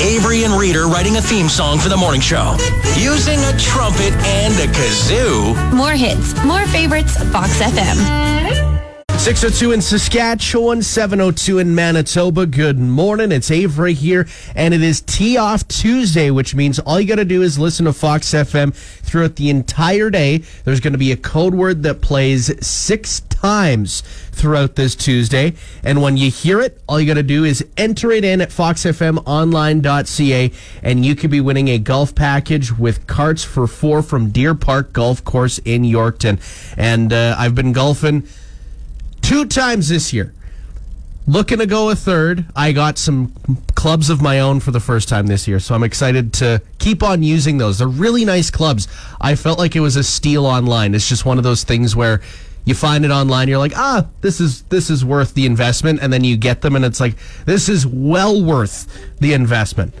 Avery and Reader writing a theme song for the morning show using a trumpet and a kazoo. More hits, more favorites, Fox FM. 602 in Saskatchewan, 702 in Manitoba. Good morning. It's Avery here, and it is Tee Off Tuesday, which means all you got to do is listen to Fox FM throughout the entire day. There's going to be a code word that plays six times throughout this Tuesday. And when you hear it, all you got to do is enter it in at foxfmonline.ca, and you could be winning a golf package with carts for four from Deer Park Golf Course in Yorkton. And uh, I've been golfing two times this year. Looking to go a third. I got some clubs of my own for the first time this year, so I'm excited to keep on using those. They're really nice clubs. I felt like it was a steal online. It's just one of those things where you find it online, you're like, ah, this is this is worth the investment, and then you get them, and it's like, this is well worth the investment.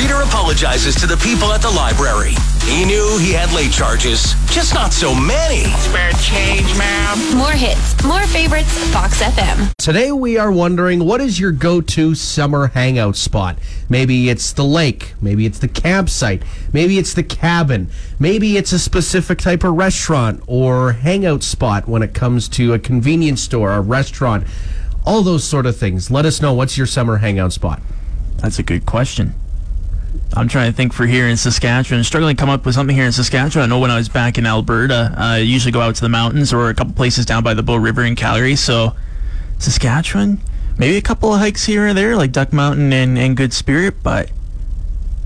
Reader apologizes to the people at the library. He knew he had late charges, just not so many. Spare change, ma'am. More hits, more favorites, Fox FM. Today we are wondering what is your go-to summer hangout spot? Maybe it's the lake, maybe it's the campsite, maybe it's the cabin, maybe it's a specific type of restaurant or hangout spot when it comes to a convenience store, a restaurant, all those sort of things. Let us know what's your summer hangout spot. That's a good question. I'm trying to think for here in Saskatchewan. Struggling to come up with something here in Saskatchewan. I know when I was back in Alberta, uh, I usually go out to the mountains or a couple places down by the Bow River in Calgary. So, Saskatchewan, maybe a couple of hikes here or there, like Duck Mountain and, and Good Spirit, but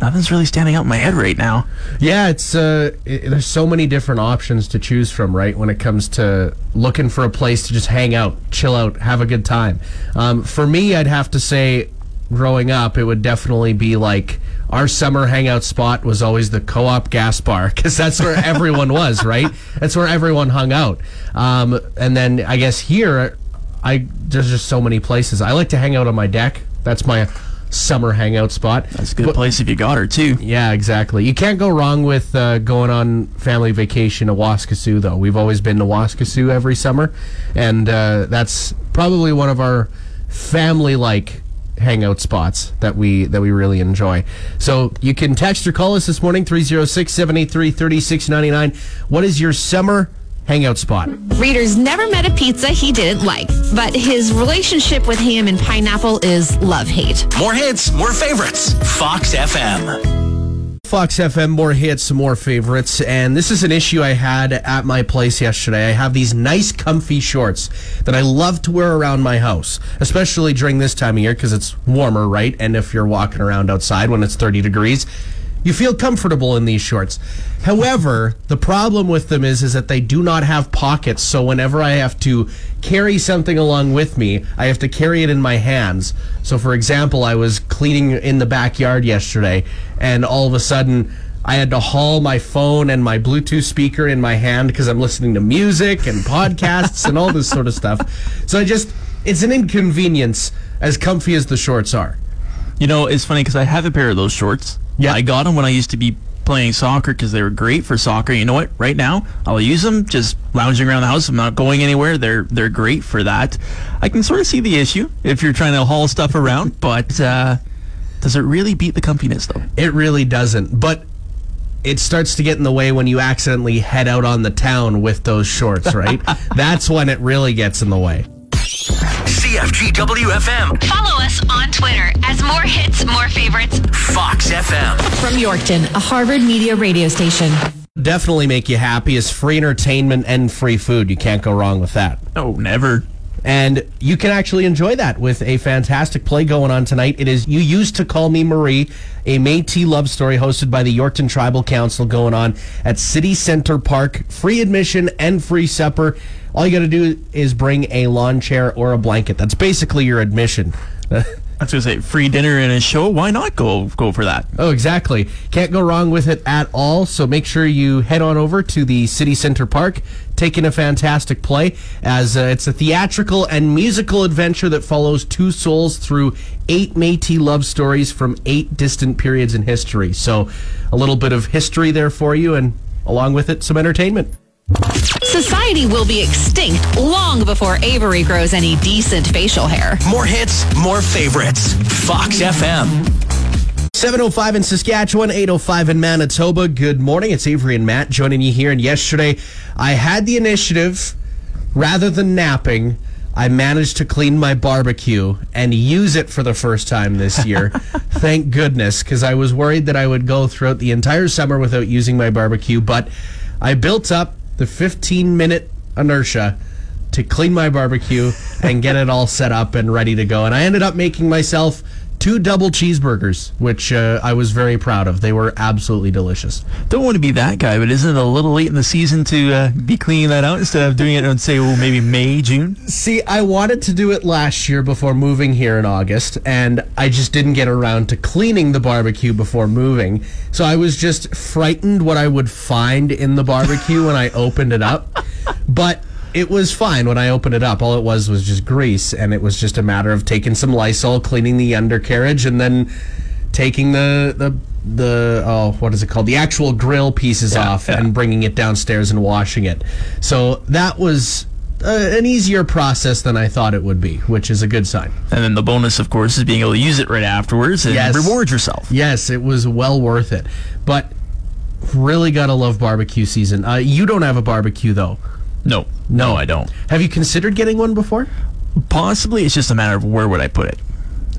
nothing's really standing out in my head right now. Yeah, it's uh, it, there's so many different options to choose from, right? When it comes to looking for a place to just hang out, chill out, have a good time. Um, for me, I'd have to say, growing up, it would definitely be like our summer hangout spot was always the co-op gas bar because that's where everyone was, right? That's where everyone hung out. Um, and then I guess here, I there's just so many places. I like to hang out on my deck. That's my summer hangout spot. That's a good place if you got her, too. Yeah, exactly. You can't go wrong with uh, going on family vacation to Waskesiu, though. We've always been to Waskesiu every summer, and uh, that's probably one of our family-like hangout spots that we that we really enjoy. So you can text or call us this morning 306-783-3699. What is your summer hangout spot? Reader's never met a pizza he didn't like, but his relationship with ham and pineapple is love hate. More hits, more favorites. Fox FM. Fox FM, more hits, more favorites. And this is an issue I had at my place yesterday. I have these nice, comfy shorts that I love to wear around my house, especially during this time of year because it's warmer, right? And if you're walking around outside when it's 30 degrees, you feel comfortable in these shorts. However, the problem with them is is that they do not have pockets. So whenever I have to carry something along with me, I have to carry it in my hands. So for example, I was cleaning in the backyard yesterday and all of a sudden I had to haul my phone and my Bluetooth speaker in my hand because I'm listening to music and podcasts and all this sort of stuff. So I just it's an inconvenience as comfy as the shorts are. You know, it's funny because I have a pair of those shorts. Yeah. I got them when I used to be playing soccer because they were great for soccer. You know what? Right now, I'll use them just lounging around the house. I'm not going anywhere. They're they're great for that. I can sort of see the issue if you're trying to haul stuff around, but uh, does it really beat the comfiness though? It really doesn't. But it starts to get in the way when you accidentally head out on the town with those shorts, right? That's when it really gets in the way. CFGWFM. Follow us on From Yorkton, a Harvard Media radio station. Definitely make you happy is free entertainment and free food. You can't go wrong with that. Oh, never. And you can actually enjoy that with a fantastic play going on tonight. It is You Used to Call Me Marie, a Métis love story hosted by the Yorkton Tribal Council going on at City Center Park. Free admission and free supper. All you got to do is bring a lawn chair or a blanket. That's basically your admission. I was gonna say free dinner and a show. Why not go go for that? Oh, exactly. Can't go wrong with it at all. So make sure you head on over to the City Center Park, take in a fantastic play, as uh, it's a theatrical and musical adventure that follows two souls through eight Métis love stories from eight distant periods in history. So a little bit of history there for you, and along with it, some entertainment. Society will be extinct long before Avery grows any decent facial hair. More hits, more favorites. Fox FM. 705 in Saskatchewan, 805 in Manitoba. Good morning. It's Avery and Matt joining you here. And yesterday, I had the initiative rather than napping. I managed to clean my barbecue and use it for the first time this year. Thank goodness, because I was worried that I would go throughout the entire summer without using my barbecue. But I built up the 15 minute inertia to clean my barbecue and get it all set up and ready to go. And I ended up making myself two double cheeseburgers, which uh, I was very proud of. They were absolutely delicious. Don't want to be that guy, but isn't it a little late in the season to uh, be cleaning that out instead of doing it on say, oh, maybe May, June? See, I wanted to do it last year before moving here in August, and I just didn't get around to cleaning the barbecue before moving. So I was just frightened what I would find in the barbecue when I opened it up. But it was fine when I opened it up. All it was was just grease, and it was just a matter of taking some Lysol, cleaning the undercarriage, and then taking the the the oh what is it called the actual grill pieces Yeah, off yeah. and bringing it downstairs and washing it. So that was uh, an easier process than I thought it would be, which is a good sign. And then the bonus, of course, is being able to use it right afterwards and Yes. reward yourself. Yes, it was well worth it. But really gotta love barbecue season. Uh, you don't have a barbecue though. No, no, I don't. Have you considered getting one before? Possibly, it's just a matter of where would I put it.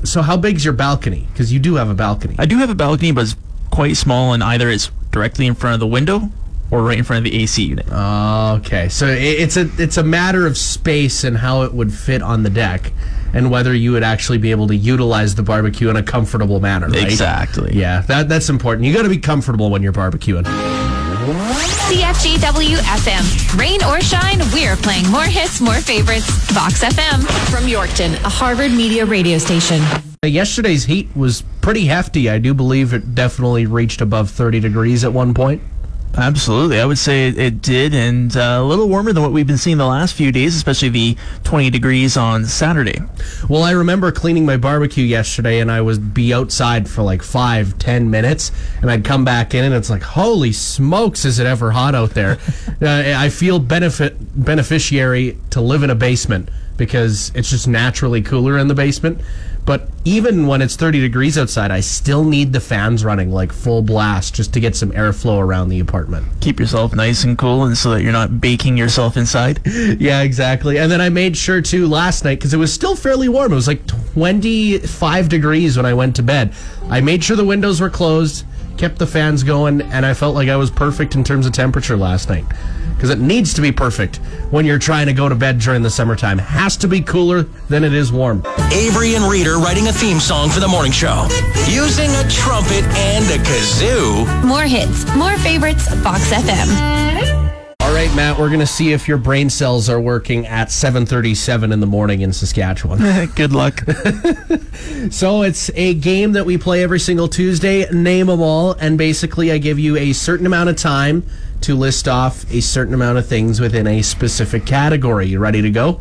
So how big's your balcony? Because you do have a balcony. I do have a balcony, but it's quite small, and either it's directly in front of the window or right in front of the AC unit. Okay, so it's a it's a matter of space and how it would fit on the deck, and whether you would actually be able to utilize the barbecue in a comfortable manner. Right? Exactly. Yeah, that that's important. You got to be comfortable when you're barbecuing. CFGW FM. Rain or shine, we're playing more hits, more favorites. Fox FM. From Yorkton, a Harvard Media radio station. Yesterday's heat was pretty hefty. I do believe it definitely reached above 30 degrees at one point. Absolutely, I would say it, did, and uh, a little warmer than what we've been seeing the last few days, especially the 20 degrees on Saturday. Well, I remember cleaning my barbecue yesterday, and I would be outside for like five, ten minutes, and I'd come back in, and it's like, holy smokes, is it ever hot out there? uh, I feel benefit beneficiary to live in a basement because it's just naturally cooler in the basement. But even when it's 30 degrees outside, I still need the fans running like full blast just to get some airflow around the apartment. Keep yourself nice and cool, and so that you're not baking yourself inside. Yeah, exactly. And then I made sure too last night because it was still fairly warm. It was like 25 degrees when I went to bed. I made sure the windows were closed, kept the fans going, and I felt like I was perfect in terms of temperature last night. Because it needs to be perfect when you're trying to go to bed during the summertime. Has to be cooler than it is warm. Avery and Reader writing a theme song for the morning show. Using a trumpet and a kazoo. More hits, more favorites. Fox FM. All right, Matt, we're going to see if your brain cells are working at 7:37 in the morning in Saskatchewan. Good luck. So it's a game that we play every single Tuesday. Name them all, and basically, I give you a certain amount of time to list off a certain amount of things within a specific category. You ready to go?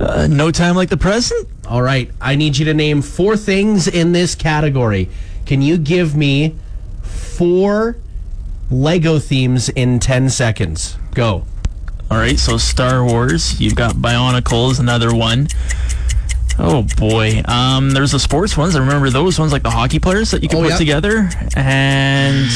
Uh, no time like the present. All right. I need you to name four things in this category. Can you give me four Lego themes in 10 seconds? Go. All right, so Star Wars. You've got Bionicles, another one. Oh boy, um, there's the sports ones. I remember those ones, like the hockey players that you can Oh, put yeah. together. And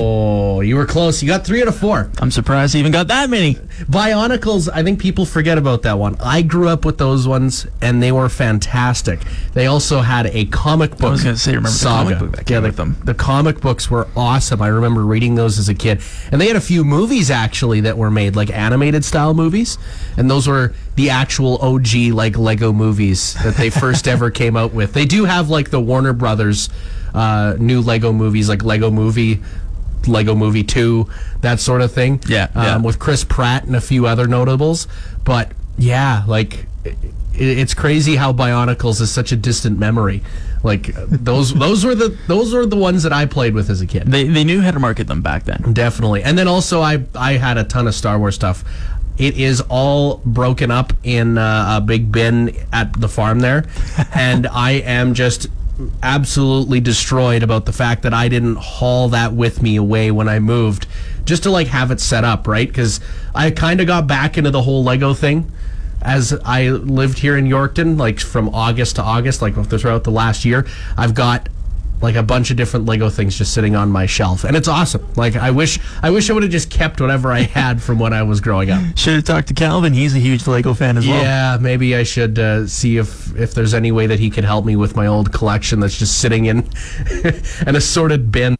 Oh, you were close. You got three out of four. I'm surprised you even got that many. Bionicles, I think people forget about that one. I grew up with those ones, and they were fantastic. They also had a comic book. I was gonna say, remember the comic book that came yeah, the, with them. The comic books were awesome. I remember reading those as a kid, and they had a few movies actually that were made, like animated style movies, and those were the actual OG like Lego movies that they first ever came out with. They do have like the Warner Brothers uh, new Lego movies, like Lego Movie. Lego Movie 2, that sort of thing. Yeah, Um, yeah. With Chris Pratt and a few other notables. But yeah, like it- it's crazy how Bionicles is such a distant memory. Like those those were the those were the ones that I played with as a kid. They they knew how to market them back then. Definitely. And then also, I I had a ton of Star Wars stuff. It is all broken up in uh, a big bin at the farm there, and I am just absolutely destroyed about the fact that I didn't haul that with me away when I moved, just to like have it set up right? Because I kind of got back into the whole Lego thing as I lived here in Yorkton, like from August to August, like throughout the last year, I've got like a bunch of different Lego things just sitting on my shelf, and it's awesome. Like I wish, I wish I would have just kept whatever I had from when I was growing up. Should have talked to Calvin. He's a huge Lego fan as well. Yeah, maybe I should uh, see if if there's any way that he could help me with my old collection that's just sitting in an assorted bin.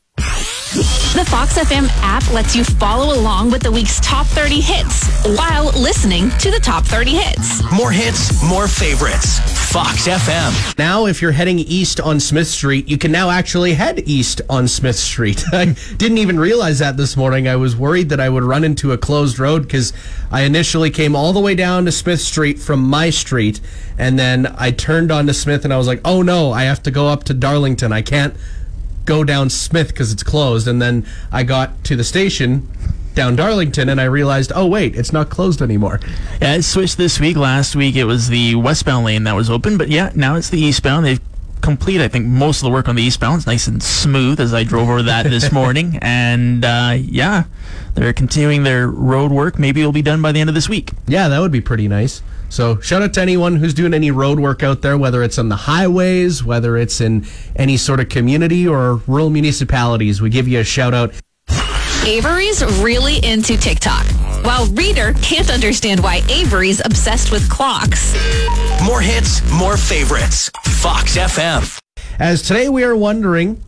The Fox FM app lets you follow along with the week's top 30 hits while listening to the top 30 hits. More hits, more favorites. Fox FM. Now, if you're heading east on Smith Street, you can now actually head east on Smith Street. I didn't even realize that this morning. I was worried that I would run into a closed road because I initially came all the way down to Smith Street from my street, and then I turned onto Smith and I was like, oh no, I have to go up to Darlington. I can't go down Smith because it's closed. And then I got to the station down Darlington and I realized, oh wait, it's not closed anymore. Yeah, it switched this week. Last week it was the westbound lane that was open, but yeah, now it's the eastbound. They've complete, I think, most of the work on the eastbound. It's nice and smooth as I drove over that this morning. And uh, yeah, they're continuing their road work. Maybe it'll be done by the end of this week. Yeah, that would be pretty nice. So shout out to anyone who's doing any road work out there, whether it's on the highways, whether it's in any sort of community or rural municipalities. We give you a shout out. Avery's really into TikTok. While Reader can't understand why Avery's obsessed with clocks. More hits, more favorites. Fox FM. As today we are wondering,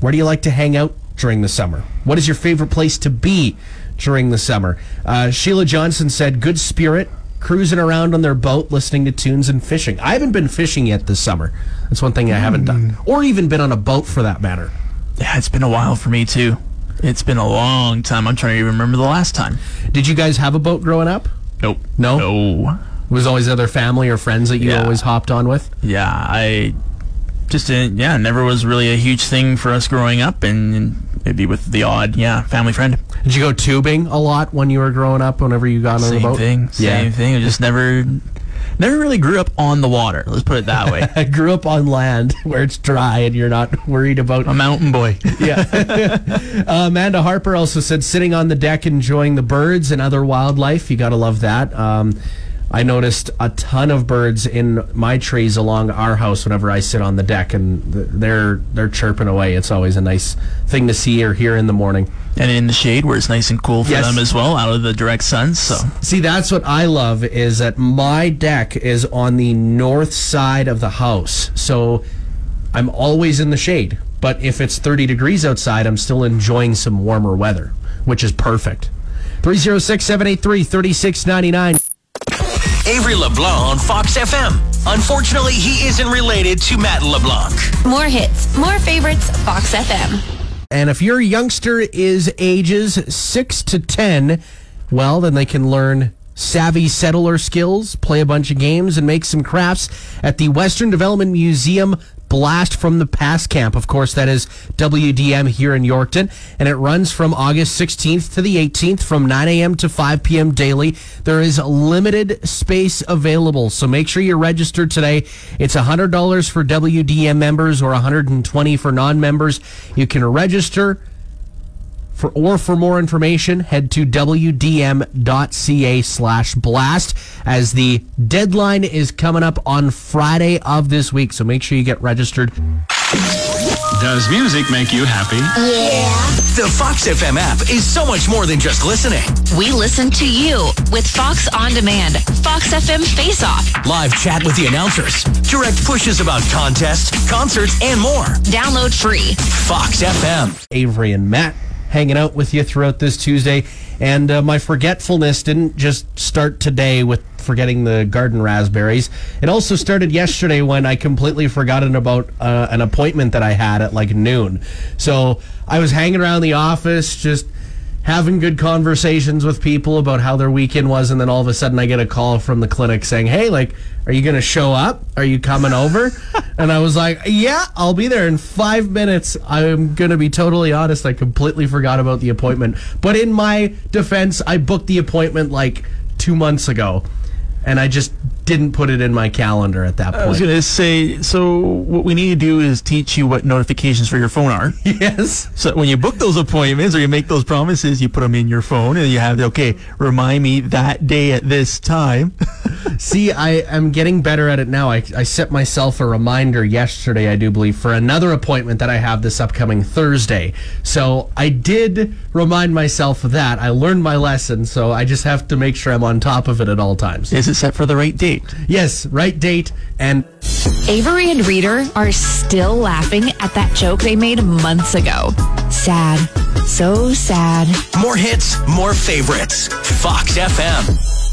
where do you like to hang out during the summer? What is your favorite place to be during the summer? Uh, Sheila Johnson said, "Good spirit." Cruising around on their boat, listening to tunes and fishing. I haven't been fishing yet this summer. That's one thing I haven't done, or even been on a boat for that matter. Yeah, it's been a while for me too. It's been a long time. I'm trying to even remember the last time. Did you guys have a boat growing up? Nope. No? No. It Was always other family or friends that you Yeah. always hopped on with? Yeah, I just didn't. Yeah, never was really a huge thing for us growing up, and, and maybe with the odd, yeah, family friend. Did you go tubing a lot when you were growing up? Whenever you got on the boat, Same boat, thing. Same thing. I just never, never really grew up on the water. Let's put it that way. I grew up on land where it's dry and you're not worried about. a mountain boy. Yeah. uh, Amanda Harper also said sitting on the deck enjoying the birds and other wildlife. You got to love that. Um, I noticed a ton of birds in my trees along our house whenever I sit on the deck, and they're they're chirping away. It's always a nice thing to see or hear in the morning. And in the shade where it's nice and cool for Yes. them as well, out of the direct sun. So See, that's what I love is that my deck is on the north side of the house. So I'm always in the shade. But if it's 30 degrees outside, I'm still enjoying some warmer weather, which is perfect. 306 783 3699. Avery LeBlanc on Fox FM. Unfortunately, he isn't related to Matt LeBlanc. More hits, more favorites, Fox FM. And if your youngster is ages 6 to 10, well, then they can learn savvy settler skills, play a bunch of games, and make some crafts at the Western Development Museum Blast from the Past Camp. Of course, that is WDM here in Yorkton, and it runs from August 16th to the 18th from 9 a.m. to 5 p.m. daily. There is limited space available, so make sure you're registered today. It's $100 for WDM members or 120 for non-members. You can register for or for more information, head to wdm.ca slash blast as the deadline is coming up on Friday of this week. So make sure you get registered. Does music make you happy? Yeah. The Fox FM app is so much more than just listening. We listen to you with Fox On Demand, Fox FM Face Off. Live chat with the announcers, direct pushes about contests, concerts, and more. Download free. Fox FM. Avery and Matt hanging out with you throughout this Tuesday. And uh, my forgetfulness didn't just start today with forgetting the garden raspberries. It also started yesterday when I completely forgotten about uh, an appointment that I had at like noon. So I was hanging around the office just having good conversations with people about how their weekend was, and then all of a sudden I get a call from the clinic saying, "Hey, like, are you going to show up? Are you coming over?" and I was like, "Yeah, I'll be there in five minutes." I'm going to be totally honest; I completely forgot about the appointment. But in my defense, I booked the appointment like two months ago, and I just didn't put it in my calendar at that point. I was going to say, so what we need to do is teach you what notifications for your phone are. yes. So when you book those appointments or you make those promises, you put them in your phone and you have, okay, remind me that day at this time. See, I am getting better at it now. I, I set myself a reminder yesterday, I do believe, for another appointment that I have this upcoming Thursday. So I did remind myself of that. I learned my lesson, so I just have to make sure I'm on top of it at all times. Is it set for the right date? Yes, right date and Avery and Reader are still laughing at that joke they made months ago. Sad. So sad. More hits, more favorites. Fox FM.